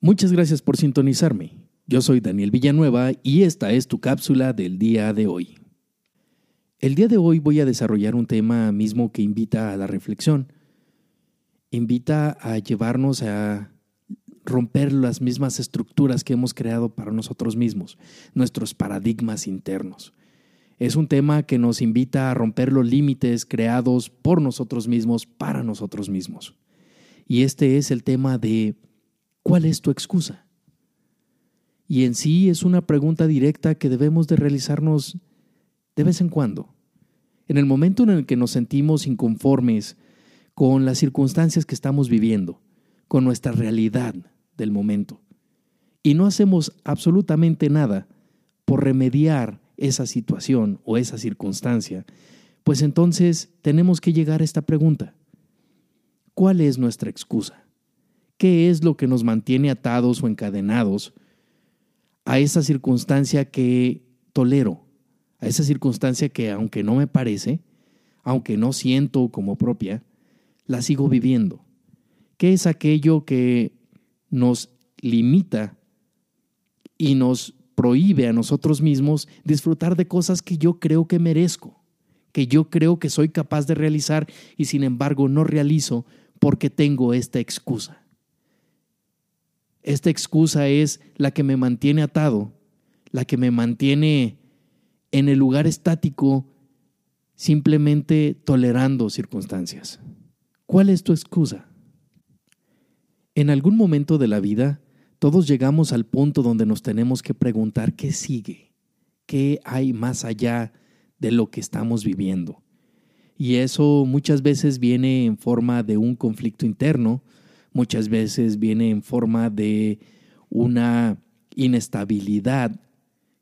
Muchas gracias por sintonizarme. Yo soy Daniel Villanueva y esta es tu cápsula del día de hoy. El día de hoy voy a desarrollar un tema mismo que invita a la reflexión. Invita a llevarnos a romper las mismas estructuras que hemos creado para nosotros mismos, nuestros paradigmas internos. Es un tema que nos invita a romper los límites creados por nosotros mismos para nosotros mismos. Y este es el tema de ¿Cuál es tu excusa? Y en sí es una pregunta directa que debemos de realizarnos de vez en cuando. En el momento en el que nos sentimos inconformes con las circunstancias que estamos viviendo, con nuestra realidad del momento, y no hacemos absolutamente nada por remediar esa situación o esa circunstancia, pues entonces tenemos que llegar a esta pregunta. ¿Cuál es nuestra excusa? ¿Qué es lo que nos mantiene atados o encadenados a esa circunstancia que tolero? A esa circunstancia que aunque no me parece, aunque no siento como propia, la sigo viviendo. ¿Qué es aquello que nos limita y nos prohíbe a nosotros mismos disfrutar de cosas que yo creo que merezco, que yo creo que soy capaz de realizar y sin embargo no realizo porque tengo esta excusa? Esta excusa es la que me mantiene atado, la que me mantiene en el lugar estático simplemente tolerando circunstancias. ¿Cuál es tu excusa? En algún momento de la vida, todos llegamos al punto donde nos tenemos que preguntar qué sigue, qué hay más allá de lo que estamos viviendo. Y eso muchas veces viene en forma de un conflicto interno, muchas veces viene en forma de una inestabilidad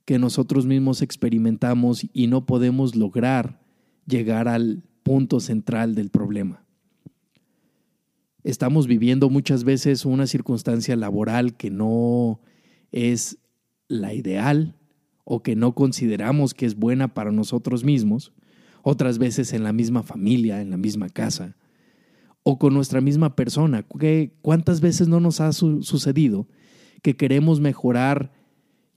que nosotros mismos experimentamos y no podemos lograr llegar al punto central del problema. Estamos viviendo muchas veces una circunstancia laboral que no es la ideal o que no consideramos que es buena para nosotros mismos, otras veces en la misma familia, en la misma casa, o con nuestra misma persona. ¿Cuántas veces no nos ha sucedido que queremos mejorar,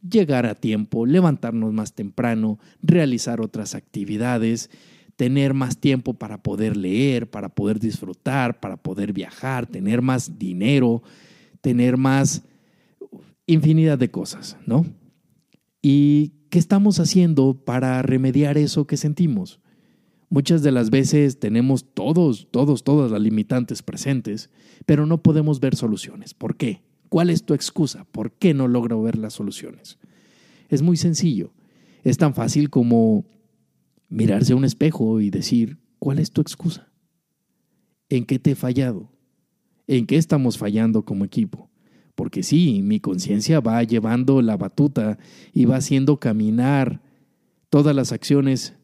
llegar a tiempo, levantarnos más temprano, realizar otras actividades, tener más tiempo para poder leer, para poder disfrutar, para poder viajar, tener más dinero, tener más infinidad de cosas, ¿no? ¿Y qué estamos haciendo para remediar eso que sentimos? Muchas de las veces tenemos todos, todos, todas las limitantes presentes, pero no podemos ver soluciones. ¿Por qué? ¿Cuál es tu excusa? ¿Por qué no logro ver las soluciones? Es muy sencillo. Es tan fácil como mirarse a un espejo y decir, ¿cuál es tu excusa? ¿En qué te he fallado? ¿En qué estamos fallando como equipo? Porque sí, mi conciencia va llevando la batuta y va haciendo caminar todas las acciones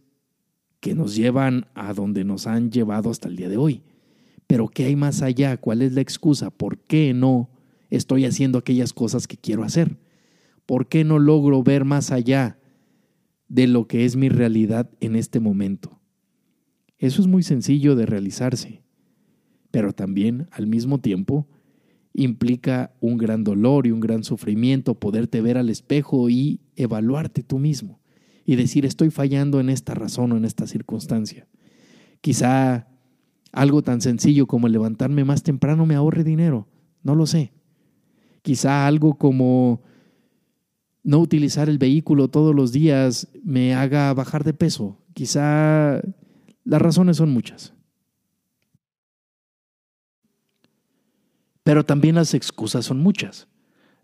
que nos llevan a donde nos han llevado hasta el día de hoy. Pero ¿qué hay más allá? ¿Cuál es la excusa? ¿Por qué no estoy haciendo aquellas cosas que quiero hacer? ¿Por qué no logro ver más allá de lo que es mi realidad en este momento? Eso es muy sencillo de realizarse, pero también al mismo tiempo implica un gran dolor y un gran sufrimiento poderte ver al espejo y evaluarte tú mismo y decir estoy fallando en esta razón o en esta circunstancia. Quizá algo tan sencillo como levantarme más temprano me ahorre dinero, no lo sé. Quizá algo como no utilizar el vehículo todos los días me haga bajar de peso. Quizá las razones son muchas. Pero también las excusas son muchas.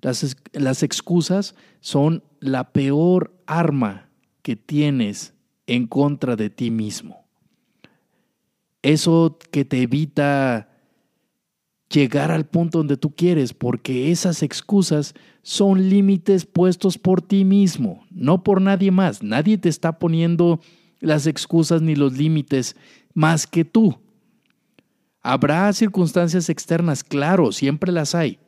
Las, las excusas son la peor arma tienes en contra de ti mismo. Eso que te evita llegar al punto donde tú quieres, porque esas excusas son límites puestos por ti mismo, no por nadie más. Nadie te está poniendo las excusas ni los límites más que tú. Habrá circunstancias externas, claro, siempre las hay.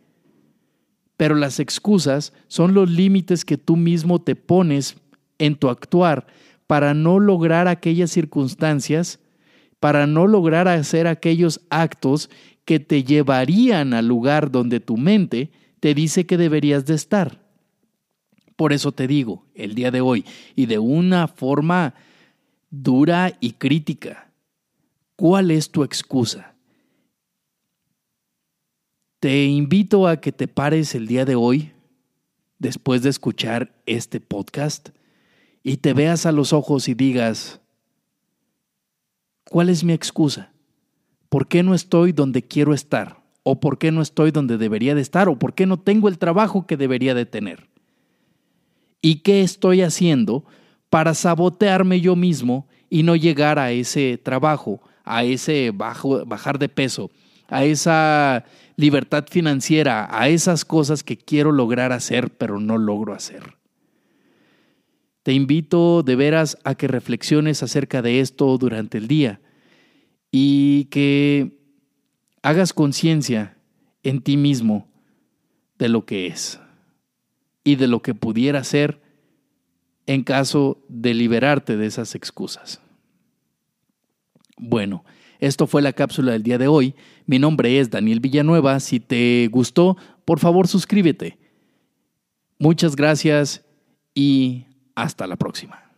Pero las excusas son los límites que tú mismo te pones en tu actuar para no lograr aquellas circunstancias, para no lograr hacer aquellos actos que te llevarían al lugar donde tu mente te dice que deberías de estar. Por eso te digo, el día de hoy, y de una forma dura y crítica, ¿cuál es tu excusa? Te invito a que te pares el día de hoy, después de escuchar este podcast, y te veas a los ojos y digas, ¿cuál es mi excusa? ¿Por qué no estoy donde quiero estar? ¿O por qué no estoy donde debería de estar? ¿O por qué no tengo el trabajo que debería de tener? ¿Y qué estoy haciendo para sabotearme yo mismo y no llegar a ese trabajo, a ese bajo, bajar de peso, a esa libertad financiera, a esas cosas que quiero lograr hacer pero no logro hacer? Te invito de veras a que reflexiones acerca de esto durante el día y que hagas conciencia en ti mismo de lo que es y de lo que pudiera ser en caso de liberarte de esas excusas. Bueno, esto fue la cápsula del día de hoy. Mi nombre es Daniel Villanueva. Si te gustó, por favor suscríbete. Muchas gracias y hasta la próxima.